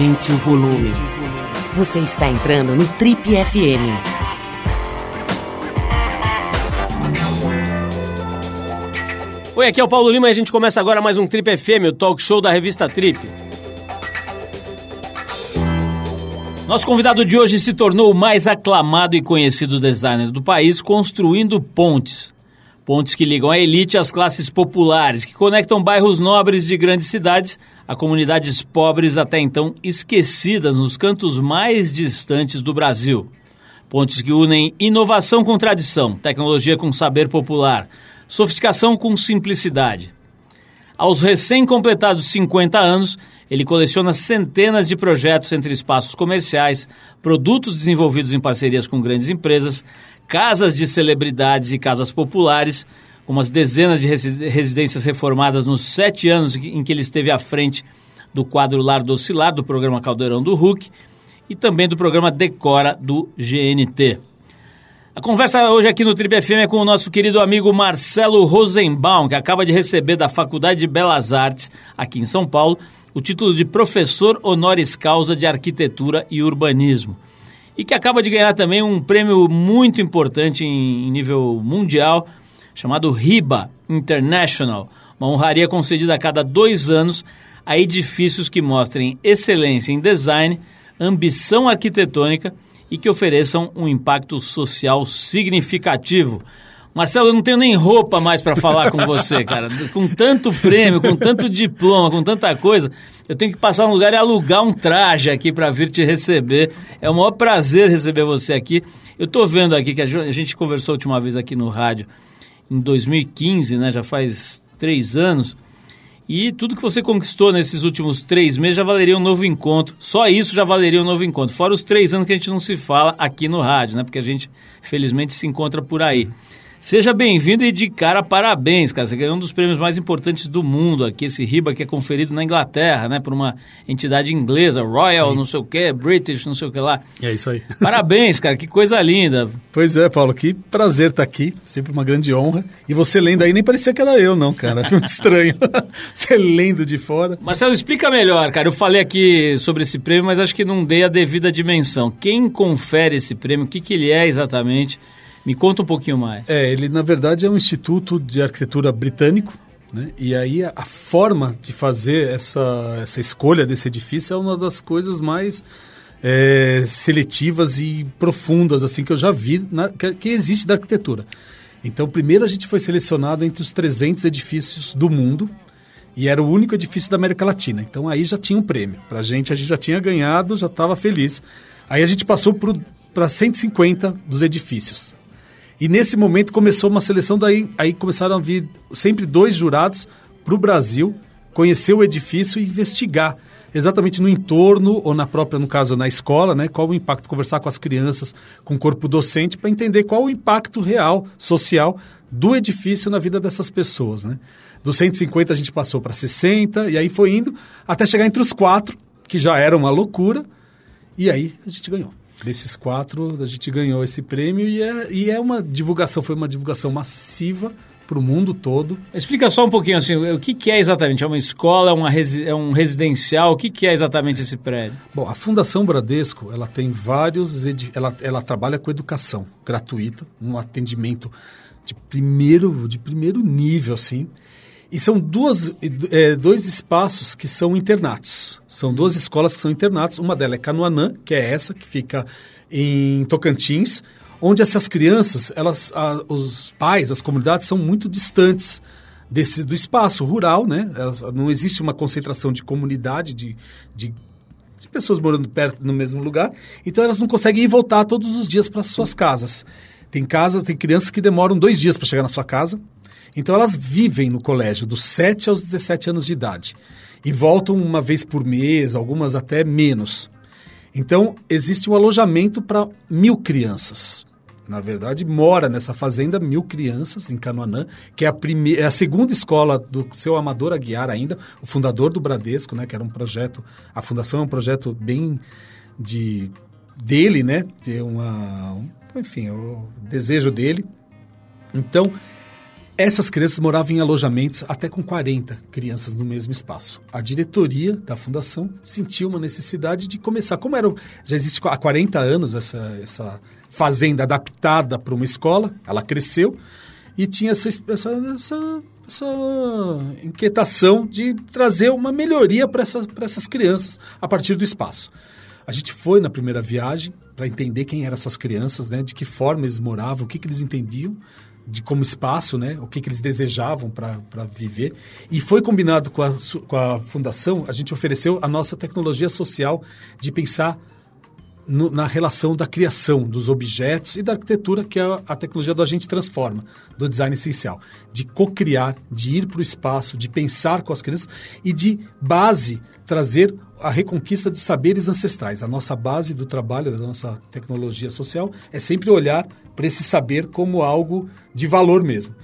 Aumente o volume. Você está entrando no Trip FM. Oi, aqui é o Paulo Lima e a gente começa agora mais um Trip FM, o talk show da revista Trip. Nosso convidado de hoje se tornou o mais aclamado e conhecido designer do país, construindo pontes. Pontes que ligam a elite às classes populares, que conectam bairros nobres de grandes cidades a comunidades pobres até então esquecidas nos cantos mais distantes do Brasil. Pontes que unem inovação com tradição, tecnologia com saber popular, sofisticação com simplicidade. Aos recém-completados 50 anos, ele coleciona centenas de projetos entre espaços comerciais, produtos desenvolvidos em parcerias com grandes empresas, casas de celebridades e casas populares, com umas dezenas de residências reformadas nos sete anos em que ele esteve à frente do quadro Lar do Oscilar, do programa Caldeirão do Hulk, e também do programa Decora do GNT. A conversa hoje aqui no Tribe FM é com o nosso querido amigo Marcelo Rosenbaum, que acaba de receber da Faculdade de Belas Artes, aqui em São Paulo, o título de professor honoris causa de arquitetura e urbanismo. E que acaba de ganhar também um prêmio muito importante em nível mundial, chamado RIBA International, uma honraria concedida a cada dois anos a edifícios que mostrem excelência em design, ambição arquitetônica e que ofereçam um impacto social significativo. Marcelo, eu não tenho nem roupa mais para falar com você, cara. Com tanto prêmio, com tanto diploma, com tanta coisa, eu tenho que passar um lugar e alugar um traje aqui para vir te receber. É um maior prazer receber você aqui. Eu estou vendo aqui que a gente conversou a última vez aqui no rádio em 2015, né? Já faz três anos. E tudo que você conquistou nesses últimos três meses já valeria um novo encontro. Só isso já valeria um novo encontro. Fora os três anos que a gente não se fala aqui no rádio, né? Porque a gente, felizmente, se encontra por aí. Seja bem-vindo e de cara parabéns, cara. Você ganhou um dos prêmios mais importantes do mundo aqui, esse RIBA que é conferido na Inglaterra, né? Por uma entidade inglesa, Royal, Sim. não sei o que, British, não sei o que lá. É isso aí. Parabéns, cara, que coisa linda. Pois é, Paulo, que prazer estar aqui, sempre uma grande honra. E você lendo aí, nem parecia que era eu, não, cara. Muito estranho. você lendo de fora. Marcelo, explica melhor, cara. Eu falei aqui sobre esse prêmio, mas acho que não dei a devida dimensão. Quem confere esse prêmio, o que, que ele é exatamente? Me conta um pouquinho mais. É, ele na verdade é um instituto de arquitetura britânico, né? E aí a, a, forma de fazer essa, essa escolha desse edifício é uma das coisas mais é, seletivas e profundas assim que eu já vi na, que, que existe da arquitetura. Então, primeiro a gente foi selecionado entre os 300 edifícios do mundo e era o único edifício da América Latina. Então aí já tinha um prêmio. Para a gente, a gente já tinha ganhado, já estava feliz. Aí a gente passou para 150 dos edifícios. E nesse momento começou uma seleção, daí aí começaram a vir sempre dois jurados para o Brasil conhecer o edifício e investigar exatamente no entorno ou na própria, no caso, na escola, né? Qual o impacto, conversar com as crianças, com o corpo docente, para entender qual o impacto real, social, do edifício na vida dessas pessoas, né? Dos 150 a gente passou para 60 e aí foi indo até chegar entre os quatro, que já era uma loucura, e aí a gente ganhou. Desses quatro, a gente ganhou esse prêmio e é, e é uma divulgação, foi uma divulgação massiva para o mundo todo. Explica só um pouquinho assim, o que, que é exatamente? É uma escola, é, uma resi é um residencial? O que, que é exatamente esse prédio? Bom, a Fundação Bradesco, ela tem vários, ela, ela trabalha com educação gratuita, um atendimento de primeiro, de primeiro nível, assim. E são duas, é, dois espaços que são internatos. São duas escolas que são internatos. Uma delas é Canoanã, que é essa, que fica em Tocantins, onde essas crianças, elas, a, os pais, as comunidades são muito distantes desse, do espaço rural, né? Elas, não existe uma concentração de comunidade, de, de, de pessoas morando perto no mesmo lugar. Então elas não conseguem ir voltar todos os dias para suas casas. Tem casa, tem crianças que demoram dois dias para chegar na sua casa então elas vivem no colégio dos 7 aos 17 anos de idade e voltam uma vez por mês, algumas até menos. Então existe um alojamento para mil crianças. Na verdade, mora nessa fazenda mil crianças em Canoanã, que é a, primeira, é a segunda escola do seu Amador Aguiar ainda, o fundador do Bradesco, né, que era um projeto, a fundação é um projeto bem de dele, né, de uma, enfim, é o desejo dele. Então, Essas crianças moravam em alojamentos até com 40 crianças no mesmo espaço. A diretoria da fundação sentiu uma necessidade de começar. Como era, já existe há 40 anos essa, essa fazenda adaptada para uma escola, ela cresceu e tinha essa, essa, essa, essa inquietação de trazer uma melhoria para essa, essas crianças a partir do espaço. A gente foi na primeira viagem para entender quem eram essas crianças, né, de que forma eles moravam, o que, que eles entendiam de como espaço, né? O que, que eles desejavam para viver. E foi combinado com a, com a fundação, a gente ofereceu a nossa tecnologia social de pensar no, na relação da criação dos objetos e da arquitetura, que é a, a tecnologia do agente transforma, do design essencial. De co-criar, de ir para o espaço, de pensar com as crianças e de base trazer a reconquista de saberes ancestrais. A nossa base do trabalho, da nossa tecnologia social, é sempre olhar para esse saber como algo de valor mesmo.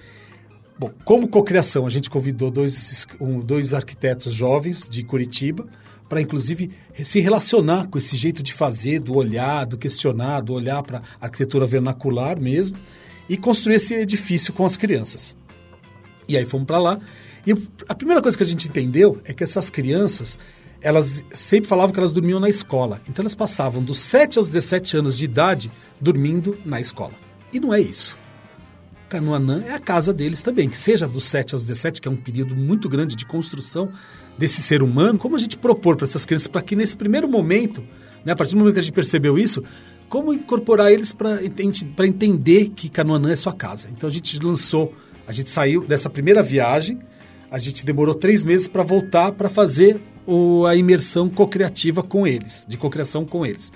Bom, como cocriação, a gente convidou dois, um, dois arquitetos jovens de Curitiba para, inclusive, se relacionar com esse jeito de fazer, do olhar, do questionar, do olhar para a arquitetura vernacular mesmo, e construir esse edifício com as crianças. E aí fomos para lá. E a primeira coisa que a gente entendeu é que essas crianças, elas sempre falavam que elas dormiam na escola. Então elas passavam dos 7 aos 17 anos de idade dormindo na escola. E não é isso. Canoanã é a casa deles também, que seja dos 7 aos 17, que é um período muito grande de construção desse ser humano, como a gente propor para essas crianças, para que nesse primeiro momento, né, a partir do momento que a gente percebeu isso, como incorporar eles para entender que Canoanã é sua casa. Então a gente lançou, a gente saiu dessa primeira viagem, a gente demorou três meses para voltar para fazer o, a imersão co-criativa com eles, de cocriação com eles.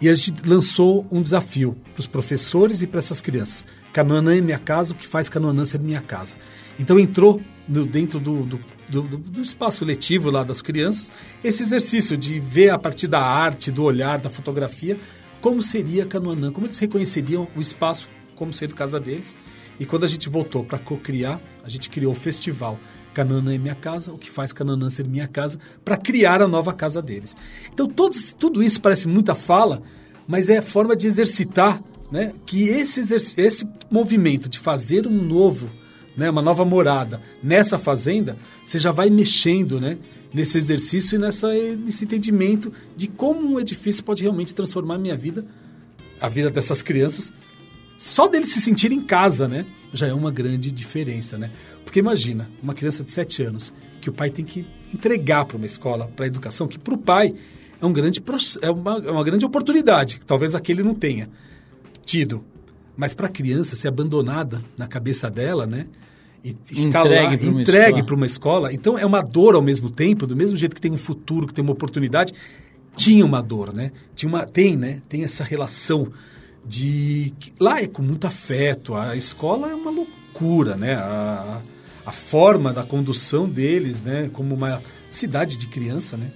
E a gente lançou um desafio para os professores e para essas crianças. Canoanã é minha casa, o que faz Canoanã ser minha casa. Então entrou no, dentro do, do, do, do, espaço letivo lá das crianças esse exercício de ver a partir da arte, do olhar, da fotografia, como seria Canoanã, como eles reconheceriam o espaço como sendo casa deles. E quando a gente voltou para co-criar, a gente criou o festival Canaã é minha casa, o que faz Canaã ser minha casa, para criar a nova casa deles. Então, todos, tudo isso parece muita fala, mas é forma de exercitar né, que esse, esse movimento de fazer um novo, né, uma nova morada nessa fazenda, você já vai mexendo né, nesse exercício e nessa, nesse entendimento de como um edifício pode realmente transformar a minha vida, a vida dessas crianças, só deles se sentirem em casa, né? Já é uma grande diferença, né? Porque imagina, uma criança de 7 anos que o pai tem que entregar para uma escola, para a educação, que para o pai é, um grande, é, uma, é uma grande oportunidade, que talvez aquele não tenha tido. Mas para a criança ser abandonada na cabeça dela, né? E ficar entregue lá, entregue para uma escola. Então é uma dor ao mesmo tempo, do mesmo jeito que tem um futuro, que tem uma oportunidade, tinha uma dor, né? Tinha uma, tem, né? Tem essa relação de lá é com muito afeto. A escola é uma loucura, né? A, a forma da condução deles, né? Como uma cidade de criança, né?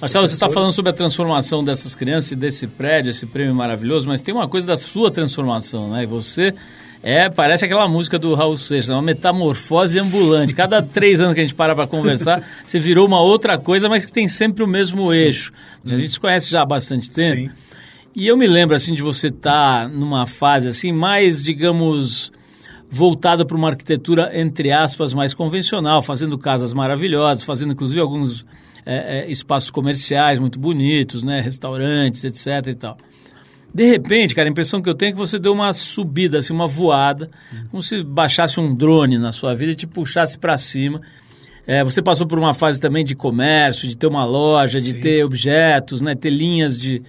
Marcelo, você está falando sobre a transformação dessas crianças e desse prédio, esse prêmio maravilhoso, mas tem uma coisa da sua transformação, né? E você é, parece aquela música do Raul Seixas, uma metamorfose ambulante. Cada três anos que a gente para para conversar, você virou uma outra coisa, mas que tem sempre o mesmo Sim. eixo. A gente se conhece já há bastante tempo. Sim. E eu me lembro, assim, de você estar tá numa fase, assim, mais, digamos, voltada para uma arquitetura, entre aspas, mais convencional, fazendo casas maravilhosas, fazendo, inclusive, alguns é, é, espaços comerciais muito bonitos, né? Restaurantes, etc e tal. De repente, cara, a impressão que eu tenho é que você deu uma subida, assim, uma voada, como se baixasse um drone na sua vida e te puxasse para cima. É, você passou por uma fase também de comércio, de ter uma loja, de Sim. ter objetos, né? Ter linhas de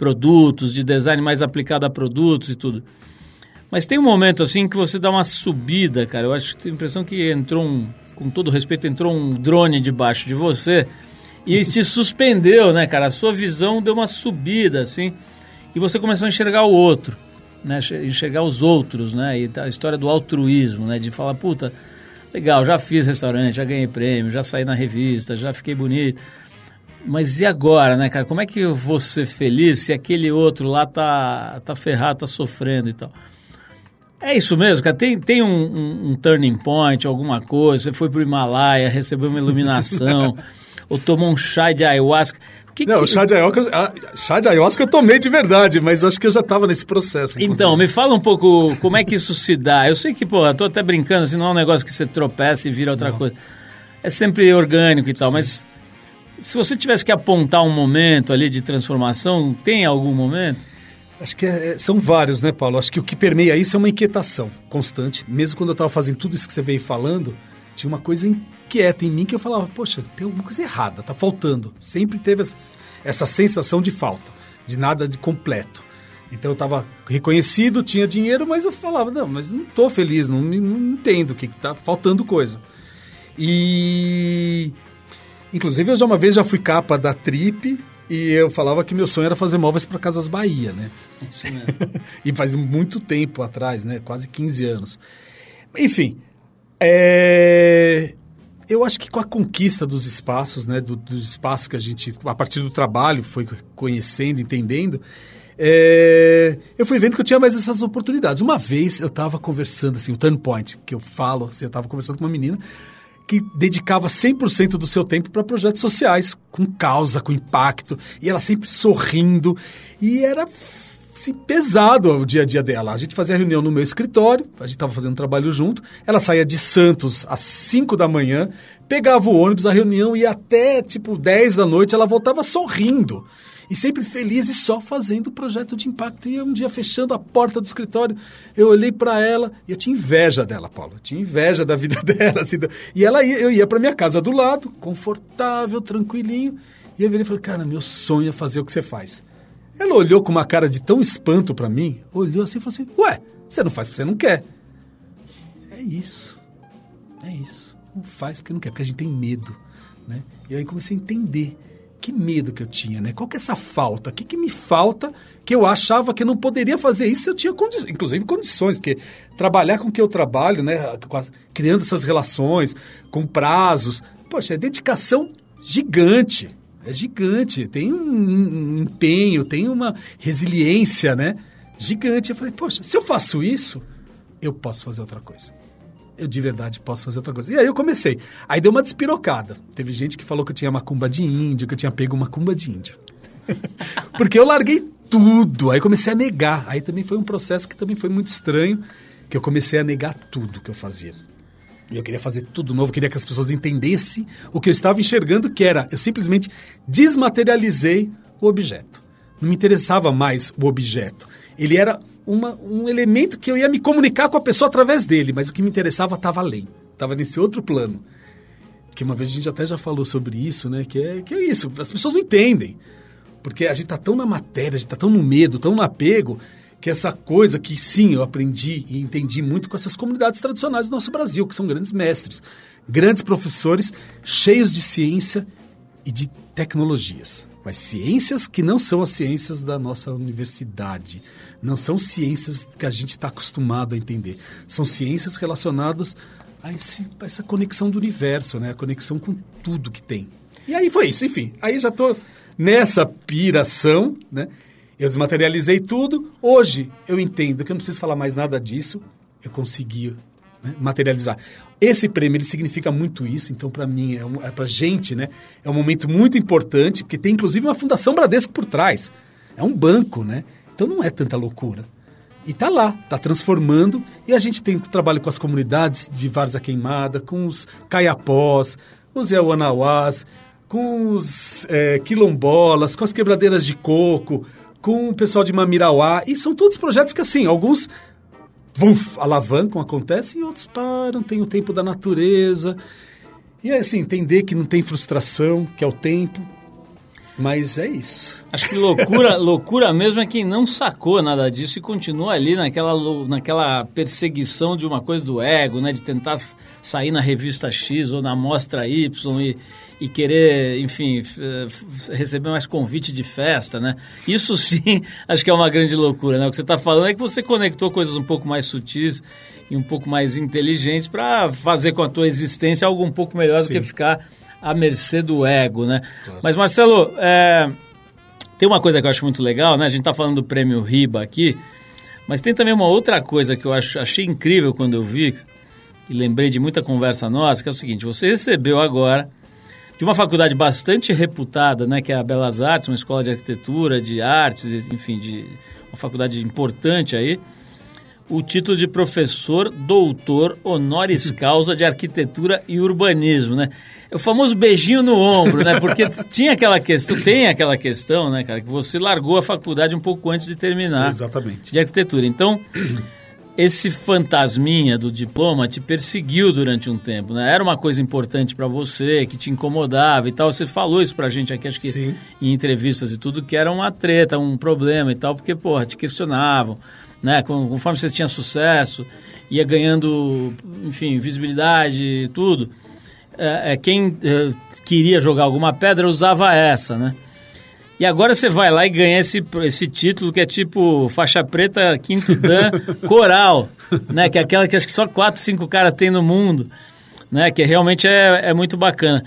produtos, de design mais aplicado a produtos e tudo. Mas tem um momento assim que você dá uma subida, cara. Eu acho que tenho a impressão que entrou um, com todo respeito, entrou um drone debaixo de você e te suspendeu, né, cara? A sua visão deu uma subida, assim, e você começou a enxergar o outro, né? Enxergar os outros, né? E a história do altruísmo, né? De falar, puta, legal, já fiz restaurante, já ganhei prêmio, já saí na revista, já fiquei bonito. Mas e agora, né, cara? Como é que eu vou ser feliz se aquele outro lá tá, tá ferrado, tá sofrendo e tal? É isso mesmo, cara. Tem, tem um, um, um turning point, alguma coisa. Você foi pro Himalaia, recebeu uma iluminação, ou tomou um chá de ayahuasca. Que, não, que... o chá de ayahuasca, ah, chá de ayahuasca eu tomei de verdade, mas acho que eu já estava nesse processo. Inclusive. Então, me fala um pouco como é que isso se dá. Eu sei que, pô, tô até brincando, assim, não é um negócio que você tropeça e vira outra não. coisa. É sempre orgânico e tal, Sim. mas se você tivesse que apontar um momento ali de transformação, tem algum momento? Acho que é, é são vários, né, Paulo? Acho que o que permeia isso é uma inquietação constante. Mesmo quando eu estava fazendo tudo isso que você veio falando, tinha uma coisa inquieta em mim que eu falava, poxa, tem alguma coisa errada, tá faltando. Sempre teve essa, essa sensação de falta, de nada de completo. Então eu estava reconhecido, tinha dinheiro, mas eu falava, não, mas não estou feliz, não, não entendo o que está faltando coisa. E inclusive eu já uma vez já fui capa da Trip e eu falava que meu sonho era fazer móveis para Casas Bahia, né? Isso mesmo. e faz muito tempo atrás, né? Quase 15 anos. Enfim, é... eu acho que com a conquista dos espaços, né? Do, dos espaços que a gente, a partir do trabalho, foi conhecendo, entendendo, é... eu fui vendo que eu tinha mais essas oportunidades. Uma vez eu estava conversando, assim, o turn point, que eu falo, assim, eu estava conversando com uma menina que dedicava 100% do seu tempo para projetos sociais, com causa, com impacto, e ela sempre sorrindo, e era assim, pesado o dia a dia dela. A gente fazia reunião no meu escritório, a gente estava fazendo trabalho junto, ela saía de Santos às 5 da manhã, pegava o ônibus, a reunião ia até tipo 10 da noite, ela voltava sorrindo e sempre feliz e só fazendo o projeto de impacto. E um dia fechando a porta do escritório, eu olhei para ela e eu tinha inveja dela, Paulo. Eu tinha inveja da vida dela. Assim, e ela ia, eu ia para minha casa do lado, confortável, tranquilinho. E eu virei e falei, cara, meu sonho é fazer o que você faz. Ela olhou com uma cara de tão espanto para mim, olhou assim e falou assim: Ué, você não faz porque você não quer. É isso. É isso. Não faz porque não quer, porque a gente tem medo. Né? E aí comecei a entender que medo que eu tinha, né? Qual que é essa falta? O que, que me falta que eu achava que eu não poderia fazer isso se eu tinha condi inclusive condições, porque trabalhar com o que eu trabalho, né? Criando essas relações, com prazos, poxa, é dedicação gigante. É gigante, tem um, empenho, tem uma resiliência, né? Gigante. Eu falei, poxa, se eu faço isso, eu posso fazer outra coisa eu de verdade posso fazer outra coisa. E aí eu comecei. Aí deu uma despirocada. Teve gente que falou que eu tinha macumba de índio, que eu tinha pego macumba de índio. Porque eu larguei tudo. Aí comecei a negar. Aí também foi um processo que também foi muito estranho, que eu comecei a negar tudo que eu fazia. E eu queria fazer tudo novo, queria que as pessoas entendessem o que eu estava enxergando, que era, eu simplesmente desmaterializei o objeto. Não me interessava mais o objeto. Ele era uma, um elemento que eu ia me comunicar com a pessoa através dele, mas o que me interessava estava além, estava nesse outro plano. Que uma vez a gente até já falou sobre isso, né? Que é, que é isso, as pessoas não entendem. Porque a gente está tão na matéria, a gente está tão no medo, tão no apego, que essa coisa que sim, eu aprendi e entendi muito com essas comunidades tradicionais do nosso Brasil, que são grandes mestres, grandes professores, cheios de ciência e de tecnologias. Mas ciências que não são as ciências da nossa universidade, não são ciências que a gente está acostumado a entender. São ciências relacionadas a, esse, a essa conexão do universo, né? a conexão com tudo que tem. E aí foi isso, enfim. Aí já estou nessa piração, né? Eu desmaterializei tudo. Hoje eu entendo que eu não preciso falar mais nada disso. Eu consegui né, materializar. Esse prêmio ele significa muito isso, então para mim, é, um, é para gente, né, é um momento muito importante, porque tem inclusive uma Fundação Bradesco por trás. É um banco, né? Então não é tanta loucura. E tá lá, tá transformando. E a gente tem trabalho com as comunidades de Varza Queimada, com os caiapós, os Yawanawás, com os é, quilombolas, com as quebradeiras de coco, com o pessoal de Mamirauá. E são todos projetos que, assim, alguns vuf, alavancam, acontecem, e outros param, tem o tempo da natureza. E é assim, entender que não tem frustração, que é o tempo. Mas é isso. Acho que loucura, loucura mesmo é quem não sacou nada disso e continua ali naquela, naquela perseguição de uma coisa do ego, né? De tentar sair na revista X ou na mostra Y e, e querer, enfim, receber mais convite de festa, né? Isso sim, acho que é uma grande loucura, né? O que você está falando é que você conectou coisas um pouco mais sutis e um pouco mais inteligentes para fazer com a tua existência algo um pouco melhor sim. do que ficar à mercê do ego, né? Claro. Mas, Marcelo, é, tem uma coisa que eu acho muito legal, né? A gente está falando do prêmio RIBA aqui, mas tem também uma outra coisa que eu acho, achei incrível quando eu vi, e lembrei de muita conversa nossa, que é o seguinte, você recebeu agora de uma faculdade bastante reputada, né, que é a Belas Artes, uma escola de arquitetura, de artes, enfim, de uma faculdade importante aí, o título de professor doutor honoris causa de arquitetura e urbanismo, né? É o famoso beijinho no ombro, né? Porque tinha aquela questão, tem aquela questão, né, cara, que você largou a faculdade um pouco antes de terminar. Exatamente. De arquitetura. Então, esse fantasminha do diploma te perseguiu durante um tempo, né? Era uma coisa importante para você, que te incomodava e tal. Você falou isso pra gente aqui, acho que Sim. em entrevistas e tudo, que era uma treta, um problema e tal, porque, porra, te questionavam, né? Conforme você tinha sucesso, ia ganhando, enfim, visibilidade e tudo. É, é, quem é, queria jogar alguma pedra usava essa, né? E agora você vai lá e ganha esse, esse título que é tipo faixa preta quinto dan coral, né? Que é aquela que acho que só quatro, cinco caras tem no mundo, né? Que realmente é, é muito bacana.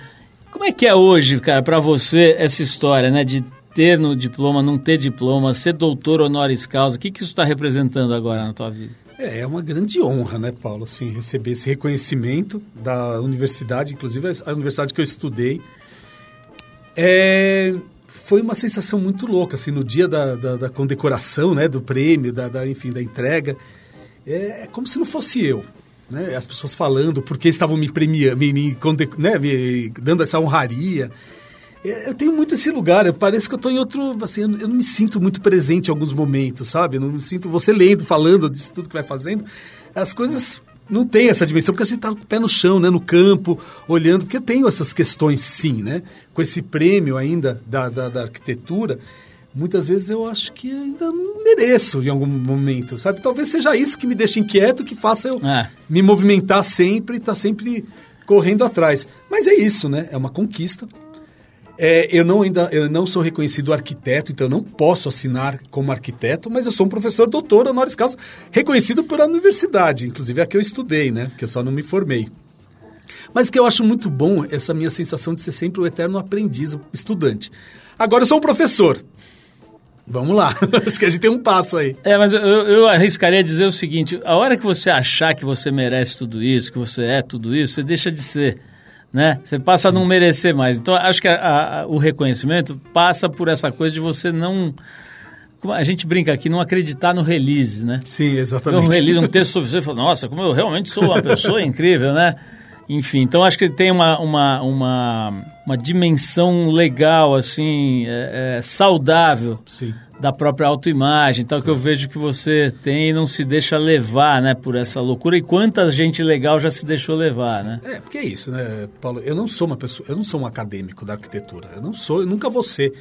Como é que é hoje, cara, para você essa história, né? De ter no diploma, não ter diploma, ser doutor honoris causa, o que, que isso está representando agora na tua vida? É, é uma grande honra, né, Paulo, assim, receber esse reconhecimento da universidade, inclusive a universidade que eu estudei. É, foi uma sensação muito louca, assim, no dia da, da, da condecoração, né, do prêmio, da, da, enfim, da entrega. É, é como se não fosse eu, né, as pessoas falando porque estavam me premiando, me, me, né, me dando essa honraria. É, Eu tenho muito esse lugar, eu- parece que eu estou em outro, assim, eu eu não me sinto muito presente em alguns momentos, sabe? Eu não me sinto, você lendo, falando disso tudo que vai fazendo, as coisas não têm essa dimensão, porque a gente está com o pé no chão, né, no campo, olhando, porque eu tenho essas questões sim, né? Com esse prêmio ainda da, da, da arquitetura, muitas vezes eu acho que ainda não mereço em algum momento, sabe? Talvez seja isso que me deixa inquieto, que faça eu É. me movimentar sempre, estar sempre correndo atrás. Mas é isso, né? É uma conquista. É, eu não ainda eu não sou reconhecido arquiteto, então eu não posso assinar como arquiteto, mas eu sou um professor doutor honoris causa, reconhecido pela universidade, inclusive a que eu estudei, né? Que eu só não me formei. Mas que eu acho muito bom essa minha sensação de ser sempre o eterno aprendiz, estudante. Agora eu sou um professor. Vamos lá, acho que a gente tem um passo aí. É, mas eu, eu arriscaria dizer o seguinte: a hora que você achar que você merece tudo isso, que você é tudo isso, você deixa de ser. Né? Você passa a não merecer mais. Então, acho que a- a- o reconhecimento passa por essa coisa de você não. A gente brinca aqui, não acreditar no release, né? Sim, exatamente. release, um texto sobre você, e fala, nossa, como eu realmente sou uma pessoa incrível, né? Enfim, então acho que tem uma, uma, uma, uma dimensão legal, assim, é, é, saudável Sim. Da própria autoimagem, tal que eu vejo que você tem e não se deixa levar, né, por essa loucura. E quanta gente legal já se deixou levar, né? É, porque é isso, né, Paulo? Eu não sou uma pessoa, eu não sou um acadêmico da arquitetura. Eu não sou, eu nunca vou ser.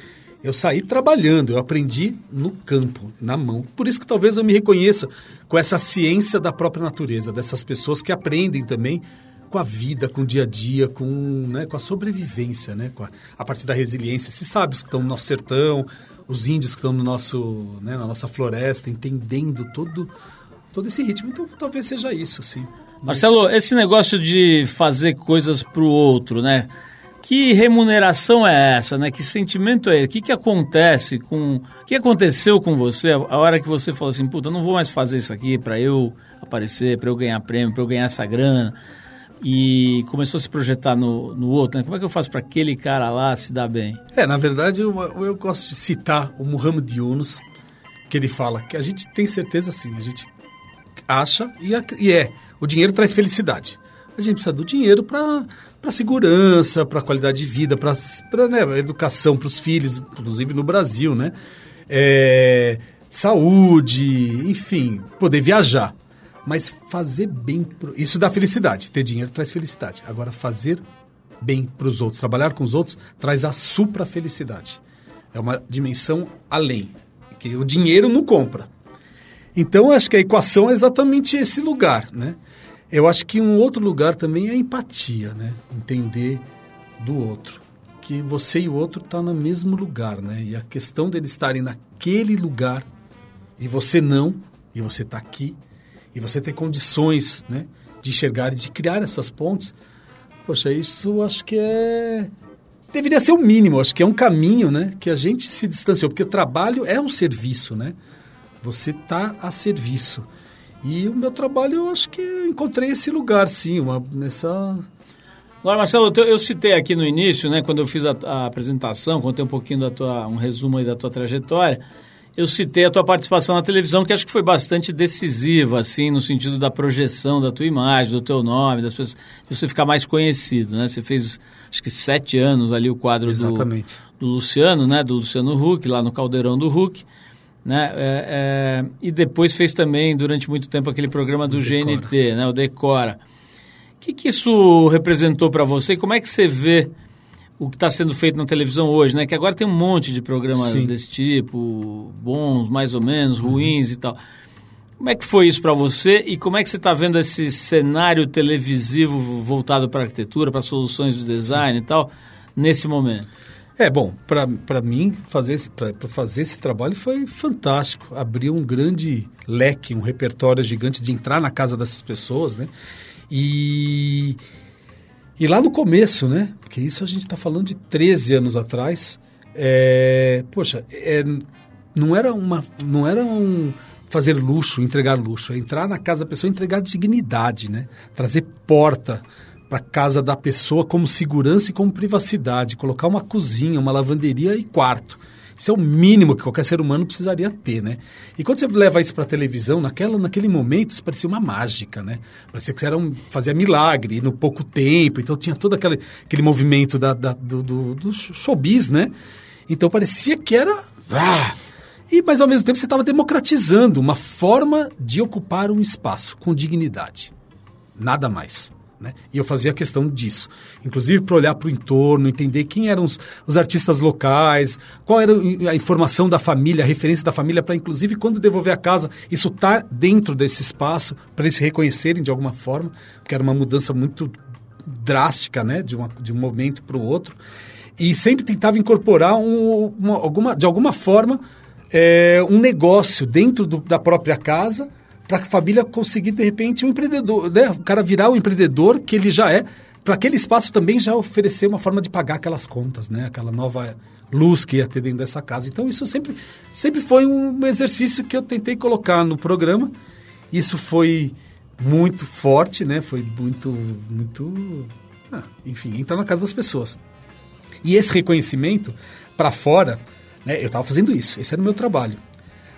Eu saí trabalhando, eu aprendi no campo, na mão. Por isso que talvez eu me reconheça com essa ciência da própria natureza, dessas pessoas que aprendem também com a vida, com o dia a dia, com, né, com a sobrevivência, né, com a, a partir da resiliência. Esses sábios que estão no nosso sertão, os índios que estão no nosso, né, na nossa floresta, entendendo todo, todo esse ritmo. Então, talvez seja isso, sim. Mas- Marcelo, esse negócio de fazer coisas pro outro, né? Que remuneração é essa, né? Que sentimento é? O que, que acontece com. O que aconteceu com você a hora que você falou assim, puta, não vou mais fazer isso aqui para eu aparecer, para eu ganhar prêmio, para eu ganhar essa grana. E começou a se projetar no, no outro, né? Como é que eu faço para aquele cara lá se dar bem? É, na verdade, eu, eu gosto de citar o Muhammad Yunus, que ele fala que a gente tem certeza assim, a gente acha e, e é, o dinheiro traz felicidade. A gente precisa do dinheiro para para segurança, para qualidade de vida, para né, educação para os filhos, inclusive no Brasil, né? É, saúde, enfim, poder viajar. Mas fazer bem, pro, isso dá felicidade. Ter dinheiro traz felicidade. Agora, fazer bem para os outros, trabalhar com os outros, traz a supra-felicidade. É uma dimensão além, que o dinheiro não compra. Então, acho que a equação é exatamente esse lugar, né? Eu acho que um outro lugar também é a empatia, né? Entender do outro. Que você e o outro estão no mesmo lugar, né? E a questão deles estarem naquele lugar e você não, e você está aqui, e você ter condições, né? De enxergar e de criar essas pontes. Poxa, isso acho que é deveria ser o mínimo, acho que é um caminho, né, que a gente se distanciou, porque o trabalho é um serviço, né? Você está a serviço. E o meu trabalho, eu acho que eu encontrei esse lugar, sim, uma, nessa... Agora, Marcelo, eu, citei aqui no início, né, quando eu fiz a, a, apresentação, contei um pouquinho da tua, um resumo da tua trajetória, eu citei a tua participação na televisão, que acho que foi bastante decisiva, assim, no sentido da projeção da tua imagem, do teu nome, das pessoas, de você ficar mais conhecido, né? Você fez, acho que sete anos ali o quadro do, do, Luciano, né? Do Luciano Huck, lá no Caldeirão do Huck, né? É, é, e depois fez também, durante muito tempo, aquele programa do GNT, né? O Decora que, que isso representou para você? Como é que você vê o que está sendo feito na televisão hoje, né? Que agora tem um monte de programas Sim. desse tipo, bons, mais ou menos, uhum. ruins e tal. Como é que foi isso para você e como é que você está vendo esse cenário televisivo voltado para arquitetura, para soluções de design e tal, nesse momento? É, bom, para mim, fazer esse, para fazer esse trabalho foi fantástico. Abriu um grande leque, um repertório gigante de entrar na casa dessas pessoas, né? E, e lá no começo, né? Porque isso a gente está falando de 13 anos atrás. É, poxa, é, não era uma. Não era um fazer luxo, entregar luxo, é entrar na casa da pessoa entregar dignidade, né? Trazer porta para casa da pessoa como segurança e como privacidade, colocar uma cozinha, uma lavanderia e quarto. Isso é o mínimo que qualquer ser humano precisaria ter, né? E quando você leva isso para a televisão, naquela, naquele momento, isso parecia uma mágica, né? Parecia que você era um, fazia milagre no pouco tempo, então tinha todo aquele, aquele movimento da, da do, do, do showbiz, né? Então parecia que era... Ah! E, mas ao mesmo tempo você estava democratizando uma forma de ocupar um espaço com dignidade. Nada mais. Né? E eu fazia questão disso. Inclusive para olhar para o entorno, entender quem eram os, os, artistas locais, qual era a informação da família, a referência da família, para inclusive quando devolver a casa, isso tá dentro desse espaço, para eles se reconhecerem de alguma forma, porque era uma mudança muito drástica, né? de, uma, de um momento para o outro. E sempre tentava incorporar um, uma, alguma, de alguma forma é, um negócio dentro do, da própria casa para a família conseguir, de repente, um empreendedor, né? o cara virar o empreendedor que ele já é, para aquele espaço também já oferecer uma forma de pagar aquelas contas, né? aquela nova luz que ia ter dentro dessa casa. Então, isso sempre, sempre foi um exercício que eu tentei colocar no programa. Isso foi muito forte, né? Foi muito, muito... Ah, enfim, entrar na casa das pessoas. E esse reconhecimento para fora, né? Eu estava fazendo isso, esse era o meu trabalho.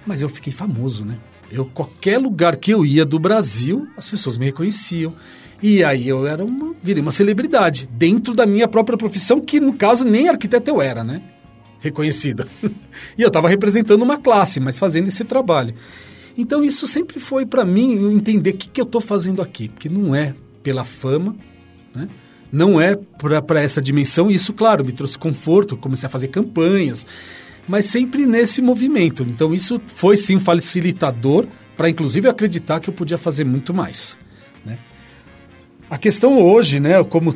Mas eu fiquei famoso, né? Eu, qualquer lugar que eu ia do Brasil, as pessoas me reconheciam. E aí eu era uma, virei uma celebridade dentro da minha própria profissão, que no caso nem arquiteto eu era, né? Reconhecida. e eu estava representando uma classe, mas fazendo esse trabalho. Então isso sempre foi para mim entender o que, que eu estou fazendo aqui, porque não é pela fama, né? não é para essa dimensão. Isso, claro, me trouxe conforto, comecei a fazer campanhas mas sempre nesse movimento. Então isso foi sim um facilitador para inclusive acreditar que eu podia fazer muito mais. Né? A questão hoje, né, como,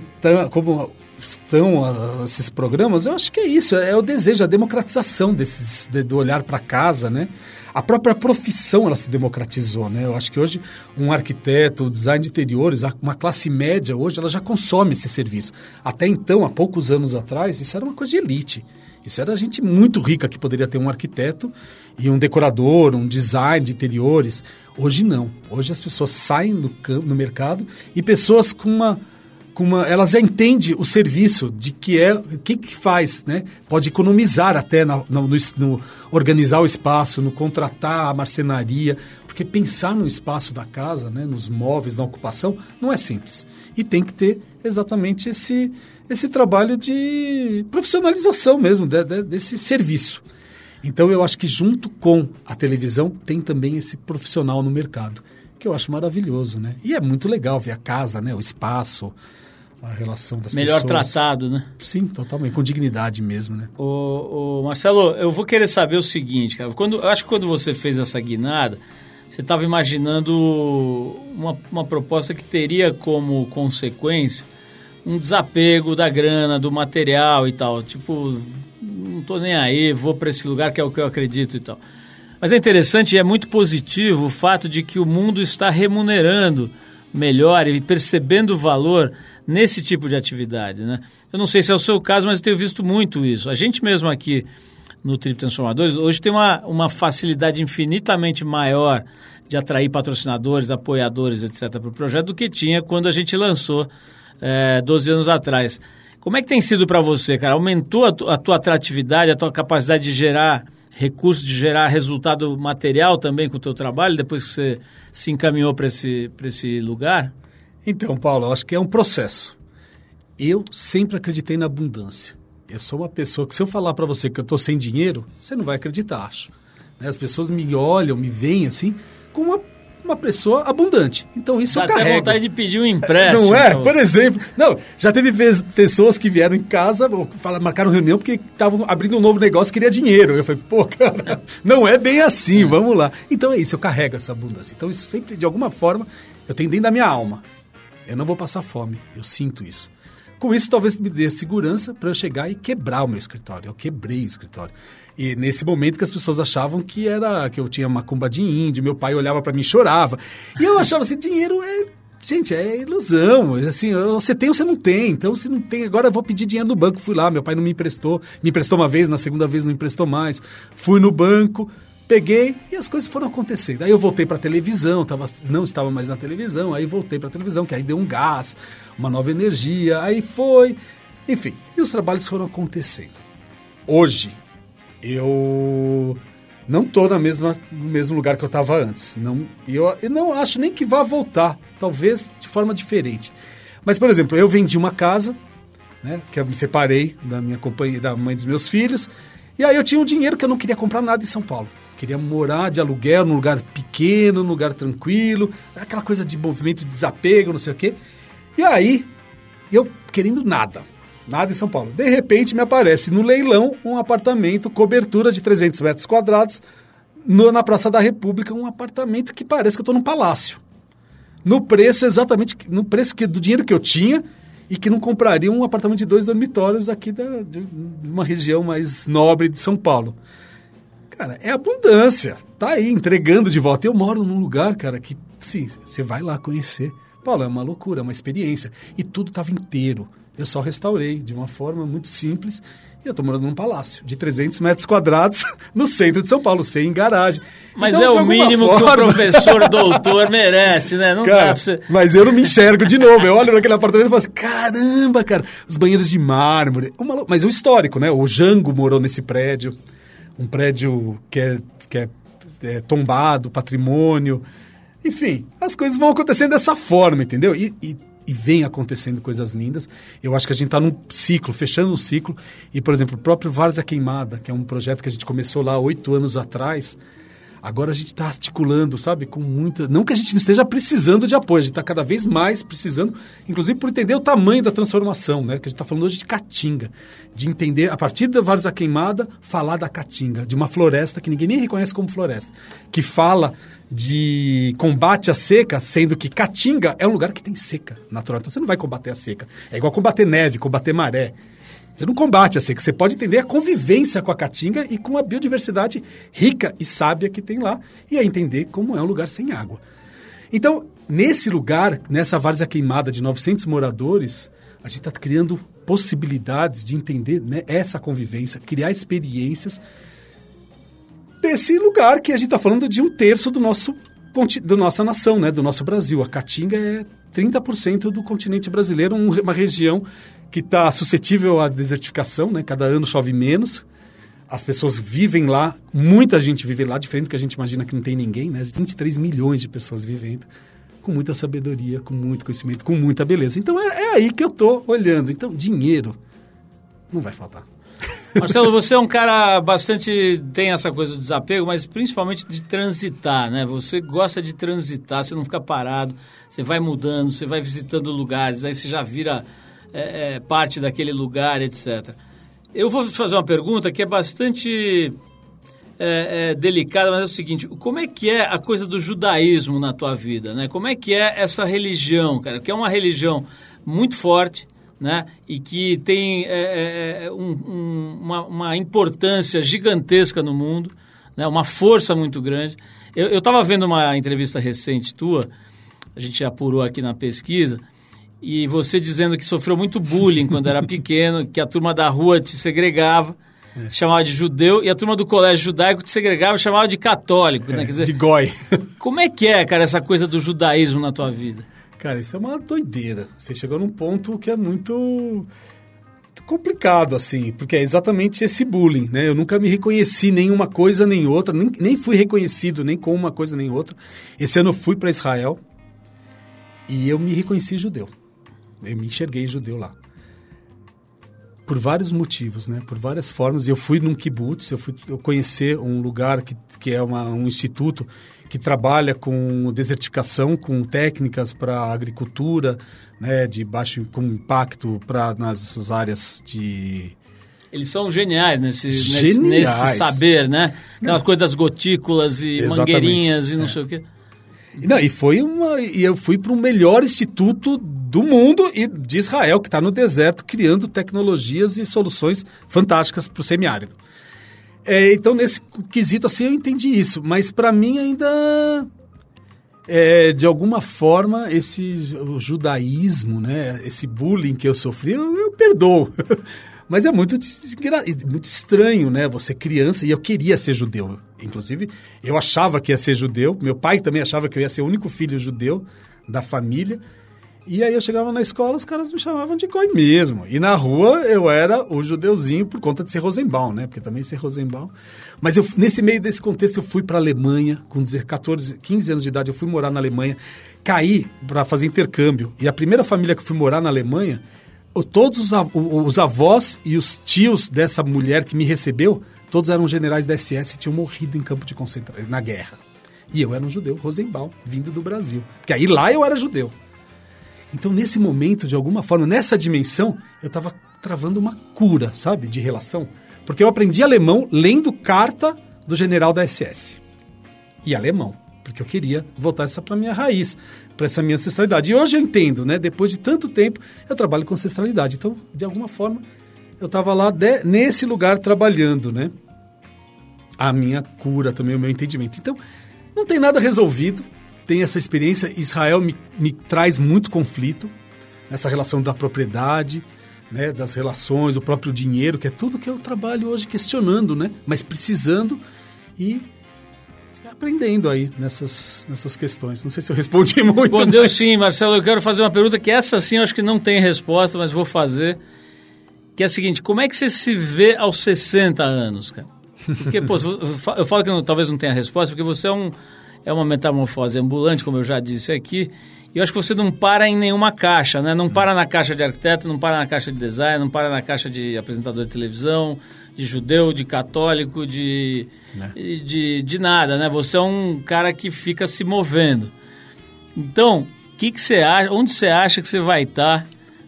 como estão esses programas, eu acho que é isso, é o desejo, a democratização desses, de, do olhar para casa, né? A própria profissão ela se democratizou, né? Eu acho que hoje um arquiteto, design de interiores, uma classe média hoje ela já consome esse serviço. Até então, há poucos anos atrás, isso era uma coisa de elite. Isso era gente muito rica que poderia ter um arquiteto e um decorador, um design de interiores. Hoje não. Hoje as pessoas saem no, no mercado e pessoas com uma, com uma. Já entendem o serviço de que é. O que, que faz, né? Pode economizar até no, no, no organizar o espaço, no contratar a marcenaria. Porque pensar no espaço da casa, né, nos móveis, na ocupação, não é simples. E tem que ter exatamente esse esse trabalho de profissionalização mesmo de, de, desse serviço. Então eu acho que junto com a televisão tem também esse profissional no mercado, que eu acho maravilhoso, né? E é muito legal ver a casa, né? O espaço, a relação das Melhor pessoas. Melhor tratado, né? Sim, totalmente, com dignidade mesmo, né? O, o Marcelo, eu vou querer saber o seguinte, cara. Quando, eu acho que quando você fez essa guinada, você estava imaginando uma, uma proposta que teria como consequência um desapego da grana, do material e tal. Tipo, não tô nem aí, vou para esse lugar que é o que eu acredito e tal. Mas é interessante e é muito positivo o fato de que o mundo está remunerando melhor e percebendo o valor nesse tipo de atividade, né? Eu não sei se é o seu caso, mas eu tenho visto muito isso. A gente mesmo aqui no Trip Transformadores hoje tem uma, uma facilidade infinitamente maior de atrair patrocinadores, apoiadores, etc. para o projeto do que tinha quando a gente lançou é, 12 anos atrás. Como é que tem sido para você, cara? Aumentou a, a tua atratividade, a tua capacidade de gerar recurso, de gerar resultado material também com o teu trabalho, depois que você se encaminhou para esse, esse lugar? Então, Paulo, eu acho que é um processo. Eu sempre acreditei na abundância. Eu sou uma pessoa que se eu falar para você que eu estou sem dinheiro, você não vai acreditar, acho. Né, as pessoas me olham, me veem assim, com uma uma pessoa abundante. Então isso Dá eu carrego. até vontade de pedir um empréstimo. Não é? Por exemplo. Não, já teve pessoas que vieram em casa, falaram, marcaram reunião porque estavam abrindo um novo negócio e queria dinheiro. Eu falei, pô, cara, não é bem assim, vamos lá. Então é isso, eu carrego essa abundância. Então isso sempre, de alguma forma, eu tenho dentro da minha alma. Eu não vou passar fome, eu sinto isso. Com isso, talvez me dê segurança para eu chegar e quebrar o meu escritório. Eu quebrei o escritório. E nesse momento que as pessoas achavam que era que eu tinha macumba de índio, meu pai olhava para mim e chorava. E eu achava assim, dinheiro é Gente, é ilusão. Assim, você tem ou você não tem. Então, se não tem, agora eu vou pedir dinheiro no banco. Fui lá, meu pai não me emprestou. Me emprestou uma vez, na segunda vez não emprestou mais. Fui no banco, peguei e as coisas foram acontecendo. Aí eu voltei para televisão, tava, não estava mais na televisão. Aí voltei para televisão, que aí deu um gás, uma nova energia. Aí foi. Enfim, e os trabalhos foram acontecendo. Hoje, eu não estou na mesma, no mesmo lugar que eu estava antes. Não, eu, eu não acho nem que vá voltar, talvez de forma diferente. Mas, por exemplo, eu vendi uma casa, né, que eu me separei da minha companhia, da mãe dos meus filhos, e aí eu tinha um dinheiro que eu não queria comprar nada em São Paulo. Queria morar de aluguel num lugar pequeno, num lugar tranquilo, aquela coisa de movimento de desapego, não sei o quê. E aí, eu querendo nada nada em São Paulo. De repente me aparece no leilão um apartamento, cobertura de 300 metros quadrados, no, na Praça da República, um apartamento que parece que eu estou num palácio. No preço exatamente, no preço que, do dinheiro que eu tinha e que não compraria um apartamento de dois dormitórios aqui da, de uma região mais nobre de São Paulo. Cara, é abundância. Tá aí, entregando de volta. Eu moro num lugar, cara, que, sim, você vai lá conhecer. Paulo, é uma loucura, é uma experiência. E tudo estava inteiro. Eu só restaurei de uma forma muito simples e eu estou morando num palácio de 300 metros quadrados no centro de São Paulo, sem garagem. Mas então, é o mínimo forma... que um professor doutor merece, né? Não cara, dá pra você... Mas eu não me enxergo de novo. Eu olho naquele apartamento e falo assim, caramba, cara, os banheiros de mármore. Uma... Mas o histórico, né? O Jango morou nesse prédio, um prédio que é, que é, é tombado, patrimônio. Enfim, as coisas vão acontecendo dessa forma, entendeu? E, e e vem acontecendo coisas lindas. Eu acho que a gente está num ciclo, fechando um ciclo. E, por exemplo, o próprio Várzea Queimada, que é um projeto que a gente começou lá oito anos atrás, agora a gente está articulando, sabe, com muita. Não que a gente não esteja precisando de apoio, a gente está cada vez mais precisando, inclusive por entender o tamanho da transformação, né? Que a gente está falando hoje de caatinga, de entender, a partir da Várzea Queimada, falar da caatinga, de uma floresta que ninguém nem reconhece como floresta, que fala de combate à seca, sendo que Caatinga é um lugar que tem seca natural. Então você não vai combater a seca. É igual combater neve, combater maré. Você não combate a seca, você pode entender a convivência com a Caatinga e com a biodiversidade rica e sábia que tem lá e a entender como é um lugar sem água. Então, nesse lugar, nessa várzea queimada de 900 moradores, a gente está criando possibilidades de entender né, essa convivência, criar experiências desse lugar que a gente está falando de um terço do nosso da nossa nação, né, do nosso Brasil. A Caatinga é 30% do continente brasileiro, uma região que está suscetível à desertificação, né? Cada ano chove menos. As pessoas vivem lá, muita gente vive lá, diferente do que a gente imagina que não tem ninguém, né? 23 milhões de pessoas vivendo, com muita sabedoria, com muito conhecimento, com muita beleza. Então é, é aí que eu estou olhando. Então, dinheiro não vai faltar. Marcelo, você é um cara bastante. tem essa coisa do desapego, mas principalmente de transitar, né? Você gosta de transitar, você não fica parado, você vai mudando, você vai visitando lugares, aí você já vira é, é, parte daquele lugar, etc. Eu vou fazer uma pergunta que é bastante é, é, delicada, mas é o seguinte: como é que é a coisa do judaísmo na tua vida, né? Como é que é essa religião, cara? Que é uma religião muito forte né? e que tem é, é, é, um, um, uma, uma, importância gigantesca no mundo, né? uma força muito grande. Eu estava vendo uma entrevista recente tua, a gente apurou aqui na pesquisa, e você dizendo que sofreu muito bullying quando era pequeno, que a turma da rua te segregava, é. chamava de judeu, e a turma do colégio judaico te segregava e chamava de católico. Né? Quer dizer, de goi. Como é que é, cara, essa coisa do judaísmo na tua vida? Cara, isso é uma doideira. Você chegou num ponto que é muito complicado, assim, porque é exatamente esse bullying, né? Eu nunca me reconheci nem uma coisa nem outra, nem, nem fui reconhecido nem com uma coisa nem outra. Esse ano eu fui para Israel e eu me reconheci judeu. Eu me enxerguei judeu lá. Por vários motivos, né? Por várias formas. Eu fui num kibbutz, eu fui eu conhecer um lugar que, que é uma, um instituto que trabalha com desertificação, com técnicas para agricultura, né, de baixo com impacto para nas áreas de eles são geniais nesse, geniais. nesse, nesse saber, né? Aquelas coisas das gotículas e Exatamente. mangueirinhas e não é. sei o quê. Não, e foi uma. E eu fui para o melhor instituto do mundo e de Israel, que está no deserto, criando tecnologias e soluções fantásticas para o semiárido. É, então, nesse quesito, assim, eu entendi isso. Mas, para mim, ainda... É, de alguma forma, esse judaísmo, né, esse bullying que eu sofri, eu, eu perdoo. Mas é muito, muito estranho, né? Você criança, e eu queria ser judeu. Inclusive, eu achava que ia ser judeu. Meu pai também achava que eu ia ser o único filho judeu da família. E aí eu chegava na escola, os caras me chamavam de Goi mesmo. E na rua eu era o judeuzinho por conta de ser Rosenbaum, né? Porque também ser Rosenbaum. Mas eu, nesse meio desse contexto eu fui para a Alemanha, com 14, 15 anos de idade, eu fui morar na Alemanha. Caí para fazer intercâmbio. E a primeira família que eu fui morar na Alemanha, todos os, os avós e os tios dessa mulher que me recebeu, todos eram generais da SS e tinham morrido em campo de concentração, na guerra. E eu era um judeu, Rosenbaum, vindo do Brasil. Porque aí lá eu era judeu. Então, nesse momento, de alguma forma, nessa dimensão, eu estava travando uma cura, sabe, de relação. Porque eu aprendi alemão lendo carta do general da SS. E alemão, porque eu queria voltar essa para minha raiz, para essa minha ancestralidade. E hoje eu entendo, né? Depois de tanto tempo, eu trabalho com ancestralidade. Então, de alguma forma, eu estava lá de, nesse lugar trabalhando, né? A minha cura também, o meu entendimento. Então, não tem nada resolvido tem essa experiência. Israel me, me traz muito conflito nessa relação da propriedade, né, das relações, o próprio dinheiro, que é tudo que eu trabalho hoje questionando, né, mas precisando e aprendendo aí nessas, nessas questões. Não sei se eu respondi muito. Respondeu mas... sim, Marcelo. Eu quero fazer uma pergunta que essa sim eu acho que não tem resposta, mas vou fazer. Que é a seguinte, como é que você se vê aos 60 anos, cara? Porque, pô, eu falo que não, talvez não tenha resposta, porque você é um é uma metamorfose ambulante, como eu já disse aqui. E eu acho que você não para em nenhuma caixa, né? Não para na caixa de arquiteto, não para na caixa de design, não para na caixa de apresentador de televisão, de judeu, de católico, de, né? de, de nada, né? Você é um cara que fica se movendo. Então, que que você acha, onde você acha que você vai estar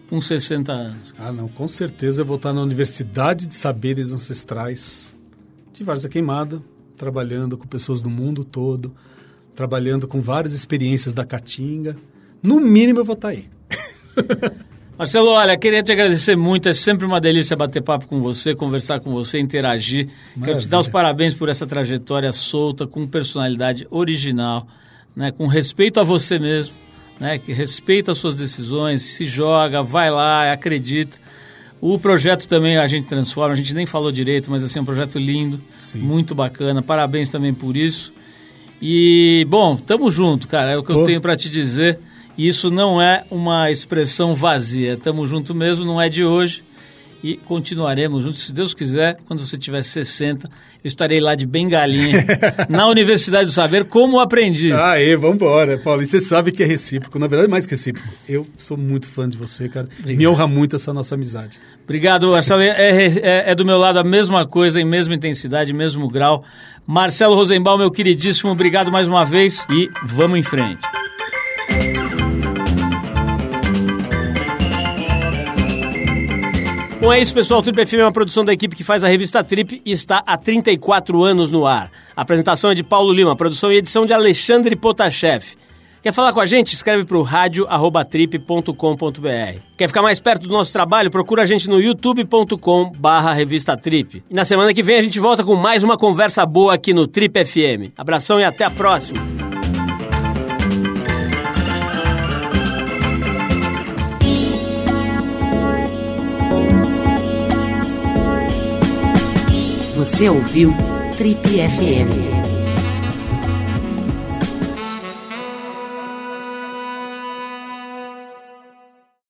com 60 anos? Ah, não, com certeza eu vou estar na Universidade de Saberes Ancestrais de Várzea Queimada, trabalhando com pessoas do mundo todo, trabalhando com várias experiências da Caatinga. No mínimo eu vou estar tá aí. Marcelo, olha, queria te agradecer muito. É sempre uma delícia bater papo com você, conversar com você, interagir. Maravilha. Quero te dar os parabéns por essa trajetória solta, com personalidade original, né, com respeito a você mesmo, né, que respeita as suas decisões, se joga, vai lá, acredita. O projeto também a gente transforma, a gente nem falou direito, mas assim, é um projeto lindo, Sim. muito bacana. Parabéns também por isso. E, bom, tamo junto, cara. É o que eu tenho para te dizer. Isso não é uma expressão vazia. Tamo junto mesmo, não é de hoje. E continuaremos juntos, se Deus quiser, quando você tiver 60, eu estarei lá de bengalinha, na Universidade do Saber, como aprendiz. Aê, vambora, Paulo. E você sabe que é recíproco, na verdade, mais que recíproco. Eu sou muito fã de você, cara. Obrigado. Me honra muito essa nossa amizade. Obrigado, Marcelo. É, é, é do meu lado a mesma coisa, em mesma intensidade, mesmo grau. Marcelo Rosenbaum, meu queridíssimo, obrigado mais uma vez e vamos em frente. Bom, é isso, pessoal. Trip FM é uma produção da equipe que faz a revista Trip e está há 34 anos no ar. A apresentação é de Paulo Lima, produção e edição de Alexandre Potashev. Quer falar com a gente? Escreve para o rádio.trip.com.br. Quer ficar mais perto do nosso trabalho? Procura a gente no youtube.com barra revista Trip. E na semana que vem a gente volta com mais uma conversa boa aqui no Trip FM. Abração e até a próxima! Você ouviu Trip FM.